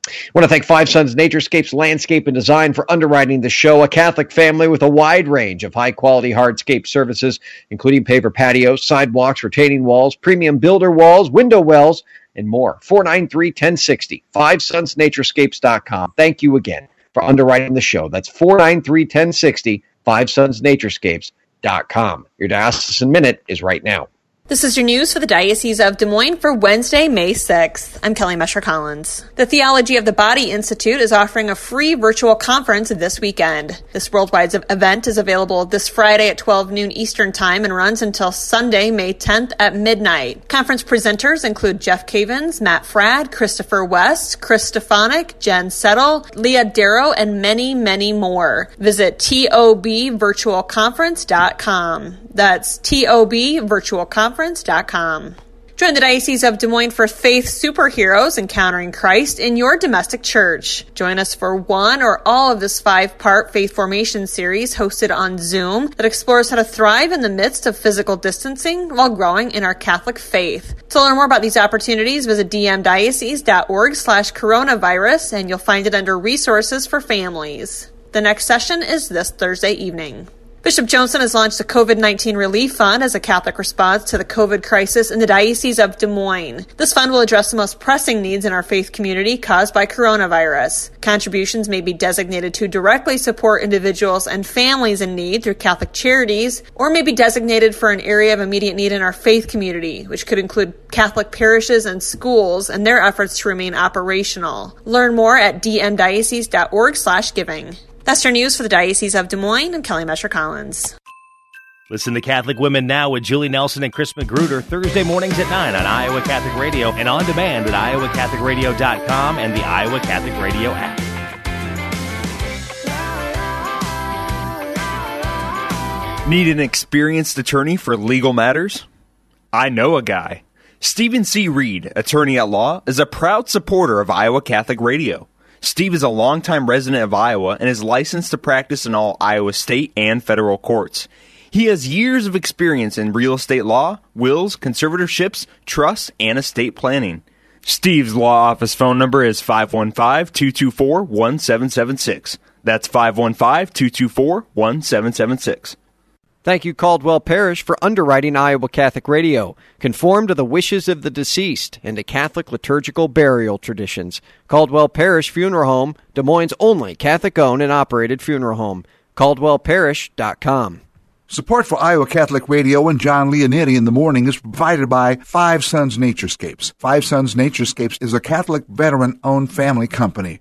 I want to thank Five Sons Naturescapes Landscape and Design for underwriting the show. A Catholic family with a wide range of high quality hardscape services, including paver patios, sidewalks, retaining walls, premium builder walls, window wells, and more. 493 1060. Five Sons Naturescapes.com. Thank you again for underwriting the show. That's 493 1060 fivesonsnaturescapes.com. Your diocesan minute is right now. This is your news for the Diocese of Des Moines for Wednesday, May 6th. I'm Kelly Mescher Collins. The Theology of the Body Institute is offering a free virtual conference this weekend. This worldwide event is available this Friday at 12 noon Eastern Time and runs until Sunday, May 10th at midnight. Conference presenters include Jeff Cavins, Matt Fradd, Christopher West, Chris Stefanick, Jen Settle, Leah Darrow, and many, many more. Visit tobvirtualconference.com. That's tobvirtualconference.com. Join the Diocese of Des Moines for Faith Superheroes Encountering Christ in your domestic church. Join us for one or all of this five part faith formation series hosted on Zoom that explores how to thrive in the midst of physical distancing while growing in our Catholic faith. To learn more about these opportunities, visit dmdiocese.org slash coronavirus and you'll find it under resources for families. The next session is this Thursday evening. Bishop Johnson has launched the COVID 19 Relief Fund as a Catholic response to the COVID crisis in the Diocese of Des Moines. This fund will address the most pressing needs in our faith community caused by coronavirus. Contributions may be designated to directly support individuals and families in need through Catholic charities, or may be designated for an area of immediate need in our faith community, which could include Catholic parishes and schools and their efforts to remain operational. Learn more at dmdiocese.org/giving. That's your news for the Diocese of Des Moines. I'm Kelly Mescher Collins. Listen to Catholic Women Now with Julie Nelson and Chris Magruder Thursday mornings at 9 on Iowa Catholic Radio and on demand at iowacatholicradio.com and the Iowa Catholic Radio app. Need an experienced attorney for legal matters? I know a guy. Stephen C. Reed, attorney at law, is a proud supporter of Iowa Catholic Radio. Steve is a longtime resident of Iowa and is licensed to practice in all Iowa state and federal courts. He has years of experience in real estate law, wills, conservatorships, trusts, and estate planning. Steve's law office phone number is 515 224 1776. That's 515 224 1776. Thank you, Caldwell Parish, for underwriting Iowa Catholic Radio. Conform to the wishes of the deceased and to Catholic liturgical burial traditions. Caldwell Parish Funeral Home, Des Moines' only Catholic owned and operated funeral home. CaldwellParish.com. Support for Iowa Catholic Radio and John Leonetti in the morning is provided by Five Sons Naturescapes. Five Sons Naturescapes is a Catholic veteran owned family company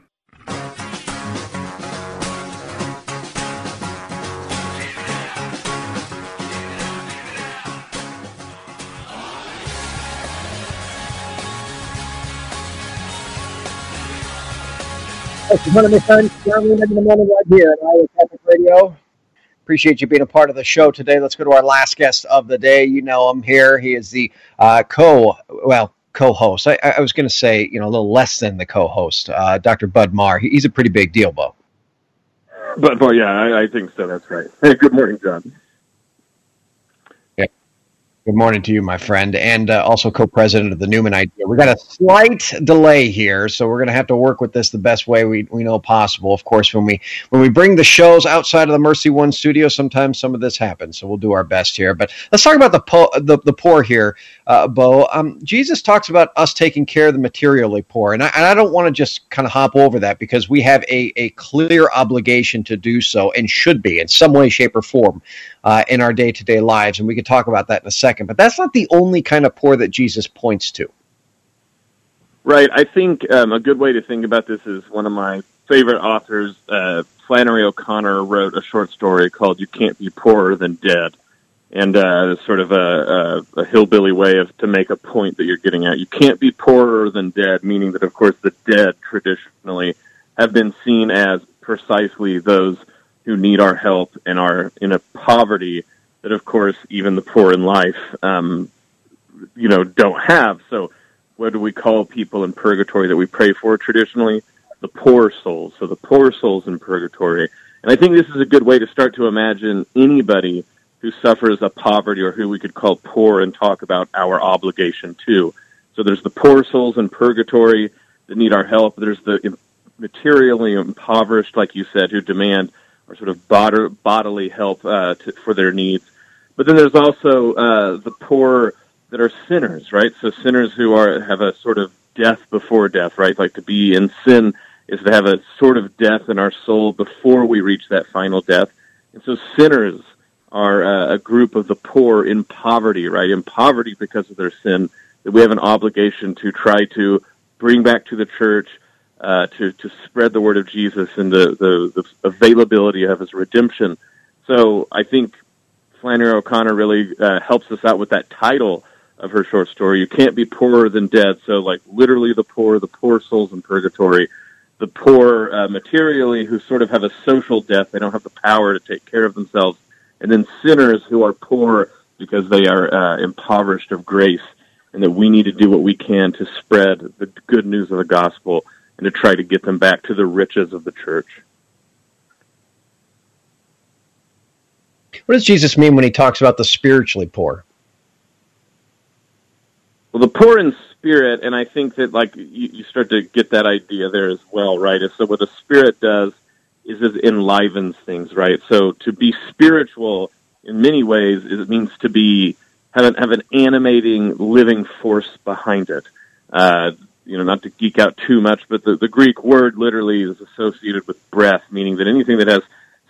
It's one of my sons, John Leonetti in the morning right here at Iowa Catholic Radio. Appreciate you being a part of the show today. Let's go to our last guest of the day. You know him here. He is the uh, co, well, co-host. I, I was going to say, you know, a little less than the co-host, uh, Dr. Bud Marr. He- He's a pretty big deal, Bo. But, but yeah, I, I think so. That's right. Hey, good morning, John. Good morning to you, my friend, and uh, also co-president of the Newman Idea. We got a slight delay here, so we're going to have to work with this the best way we, we know possible. Of course, when we when we bring the shows outside of the Mercy One studio, sometimes some of this happens. So we'll do our best here. But let's talk about the po- the, the poor here, uh, Bo. Um, Jesus talks about us taking care of the materially poor, and I, and I don't want to just kind of hop over that because we have a a clear obligation to do so and should be in some way, shape, or form uh, in our day to day lives, and we can talk about that in a second. But that's not the only kind of poor that Jesus points to. Right. I think um, a good way to think about this is one of my favorite authors, uh, Flannery O'Connor, wrote a short story called "You Can't Be Poorer Than Dead," and uh, sort of a, a, a hillbilly way of to make a point that you're getting at. You can't be poorer than dead, meaning that, of course, the dead traditionally have been seen as precisely those who need our help and are in a poverty that, of course, even the poor in life, um, you know, don't have. So, what do we call people in purgatory that we pray for traditionally? The poor souls. So, the poor souls in purgatory. And I think this is a good way to start to imagine anybody who suffers a poverty or who we could call poor and talk about our obligation to. So, there's the poor souls in purgatory that need our help. There's the materially impoverished, like you said, who demand or sort of bod- bodily help uh, to, for their needs. But then there's also uh, the poor that are sinners, right? So sinners who are have a sort of death before death, right? Like to be in sin is to have a sort of death in our soul before we reach that final death. And so sinners are uh, a group of the poor in poverty, right? In poverty because of their sin, that we have an obligation to try to bring back to the church, uh, to to spread the word of Jesus and the, the the availability of His redemption. So I think Flannery O'Connor really uh, helps us out with that title of her short story. You can't be poorer than dead. So like literally the poor, the poor souls in purgatory, the poor uh, materially who sort of have a social death. They don't have the power to take care of themselves, and then sinners who are poor because they are uh, impoverished of grace, and that we need to do what we can to spread the good news of the gospel and to try to get them back to the riches of the church. What does Jesus mean when he talks about the spiritually poor? Well, the poor in spirit, and I think that like you, you start to get that idea there as well, right? Is so what the spirit does is it enlivens things, right? So to be spiritual in many ways is, it means to be have an, have an animating, living force behind it. Uh, you know, not to geek out too much, but the, the Greek word literally is associated with breath, meaning that anything that has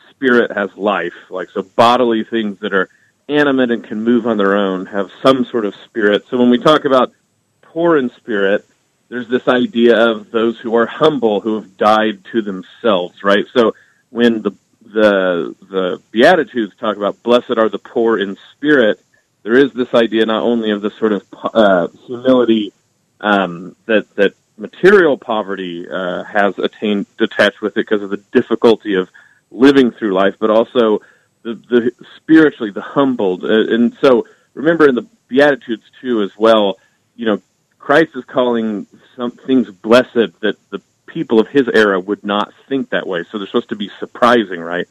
spirit has life. Like so, bodily things that are animate and can move on their own have some sort of spirit. So when we talk about poor in spirit, there's this idea of those who are humble, who have died to themselves, right? So when the the the Beatitudes talk about blessed are the poor in spirit, there is this idea not only of the sort of uh, humility um, that that material poverty uh, has attained detached with it because of the difficulty of living through life, but also the, the spiritually the humbled. Uh, and so remember in the Beatitudes too as well, you know, Christ is calling some things blessed that the people of his era would not think that way. So they're supposed to be surprising, right?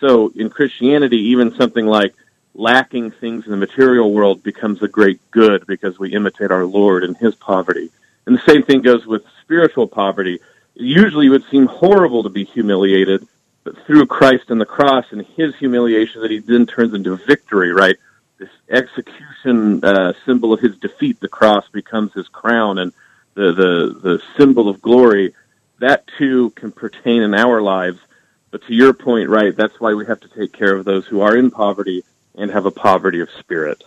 So in Christianity, even something like lacking things in the material world becomes a great good because we imitate our Lord in his poverty. And the same thing goes with spiritual poverty. Usually it would seem horrible to be humiliated, but through Christ and the cross and his humiliation that he then turns into victory, right? This execution uh, symbol of his defeat, the cross becomes his crown and the, the, the symbol of glory. That too can pertain in our lives. But to your point, right, that's why we have to take care of those who are in poverty and have a poverty of spirit.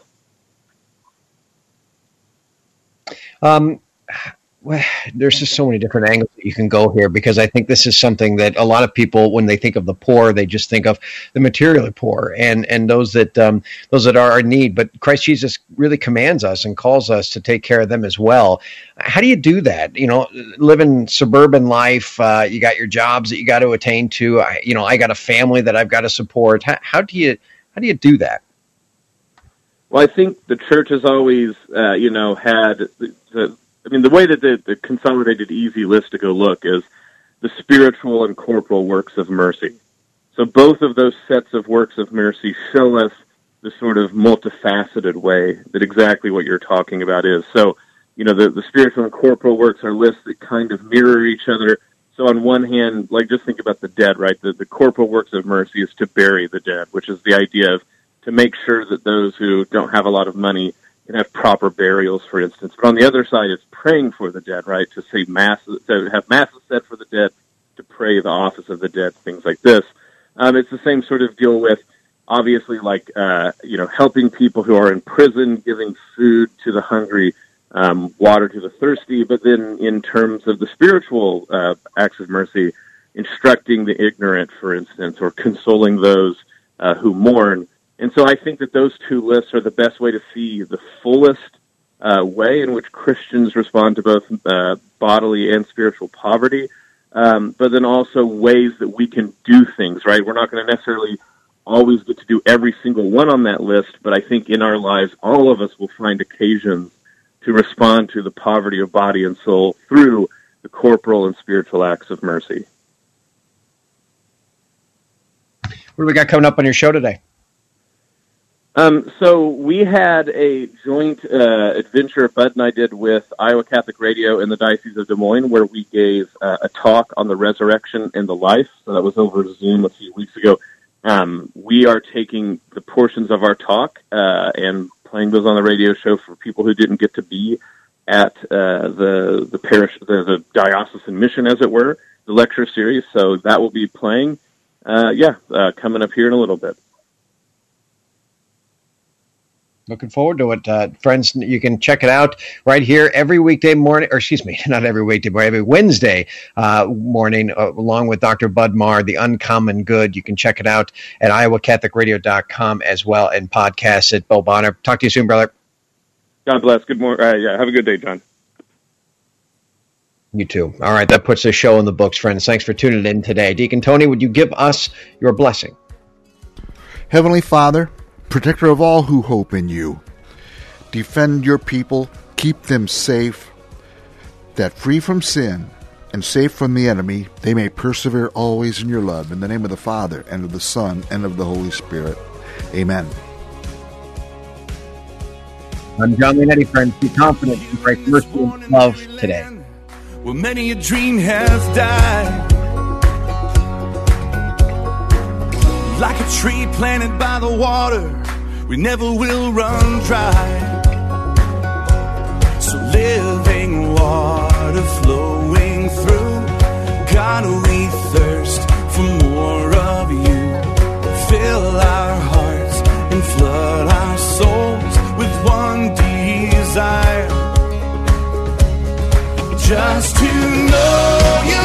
Um, well, there's just so many different angles that you can go here because I think this is something that a lot of people, when they think of the poor, they just think of the materially poor and and those that um, those that are in need. But Christ Jesus really commands us and calls us to take care of them as well. How do you do that? You know, living suburban life, uh, you got your jobs that you got to attain to. I, you know, I got a family that I've got to support. How, how do you how do you do that? Well, I think the church has always, uh, you know, had the, the I mean, the way that the, the consolidated easy list to go look is the spiritual and corporal works of mercy. So both of those sets of works of mercy show us the sort of multifaceted way that exactly what you're talking about is. So, you know, the, the spiritual and corporal works are lists that kind of mirror each other. So on one hand, like just think about the dead, right? The, the corporal works of mercy is to bury the dead, which is the idea of to make sure that those who don't have a lot of money can have proper burials, for instance. But on the other side, it's praying for the dead, right? To say mass, to have masses said for the dead, to pray the office of the dead, things like this. Um, it's the same sort of deal with obviously like uh, you know helping people who are in prison, giving food to the hungry, um, water to the thirsty. But then in terms of the spiritual uh, acts of mercy, instructing the ignorant, for instance, or consoling those uh, who mourn. And so I think that those two lists are the best way to see the fullest uh, way in which Christians respond to both uh, bodily and spiritual poverty. Um, but then also ways that we can do things, right? We're not going to necessarily always get to do every single one on that list, but I think in our lives, all of us will find occasions to respond to the poverty of body and soul through the corporal and spiritual acts of mercy. What do we got coming up on your show today? Um, so we had a joint uh, adventure Bud and I did with Iowa Catholic Radio in the Diocese of Des Moines, where we gave uh, a talk on the resurrection and the life. So that was over Zoom a few weeks ago. Um, we are taking the portions of our talk uh, and playing those on the radio show for people who didn't get to be at uh, the the parish, the, the diocesan mission, as it were, the lecture series. So that will be playing. Uh, yeah, uh, coming up here in a little bit. Looking forward to it, uh, friends. You can check it out right here every weekday morning, or excuse me, not every weekday, but every Wednesday uh, morning, uh, along with Dr. Bud Marr, The Uncommon Good. You can check it out at iowacatholicradio.com as well and podcast it. Bill Bonner, talk to you soon, brother. God bless. Good morning. Uh, yeah, have a good day, John. You too. All right, that puts the show in the books, friends. Thanks for tuning in today. Deacon Tony, would you give us your blessing? Heavenly Father, protector of all who hope in you. Defend your people, keep them safe, that free from sin and safe from the enemy, they may persevere always in your love. In the name of the Father, and of the Son, and of the Holy Spirit. Amen. I'm John Leonetti, friends. Be confident in Christ's mercy and love today. Well, many a dream has died. Like a tree planted by the water, we never will run dry. So living water flowing through, God, we thirst for more of you. Fill our hearts and flood our souls with one desire. Just to know you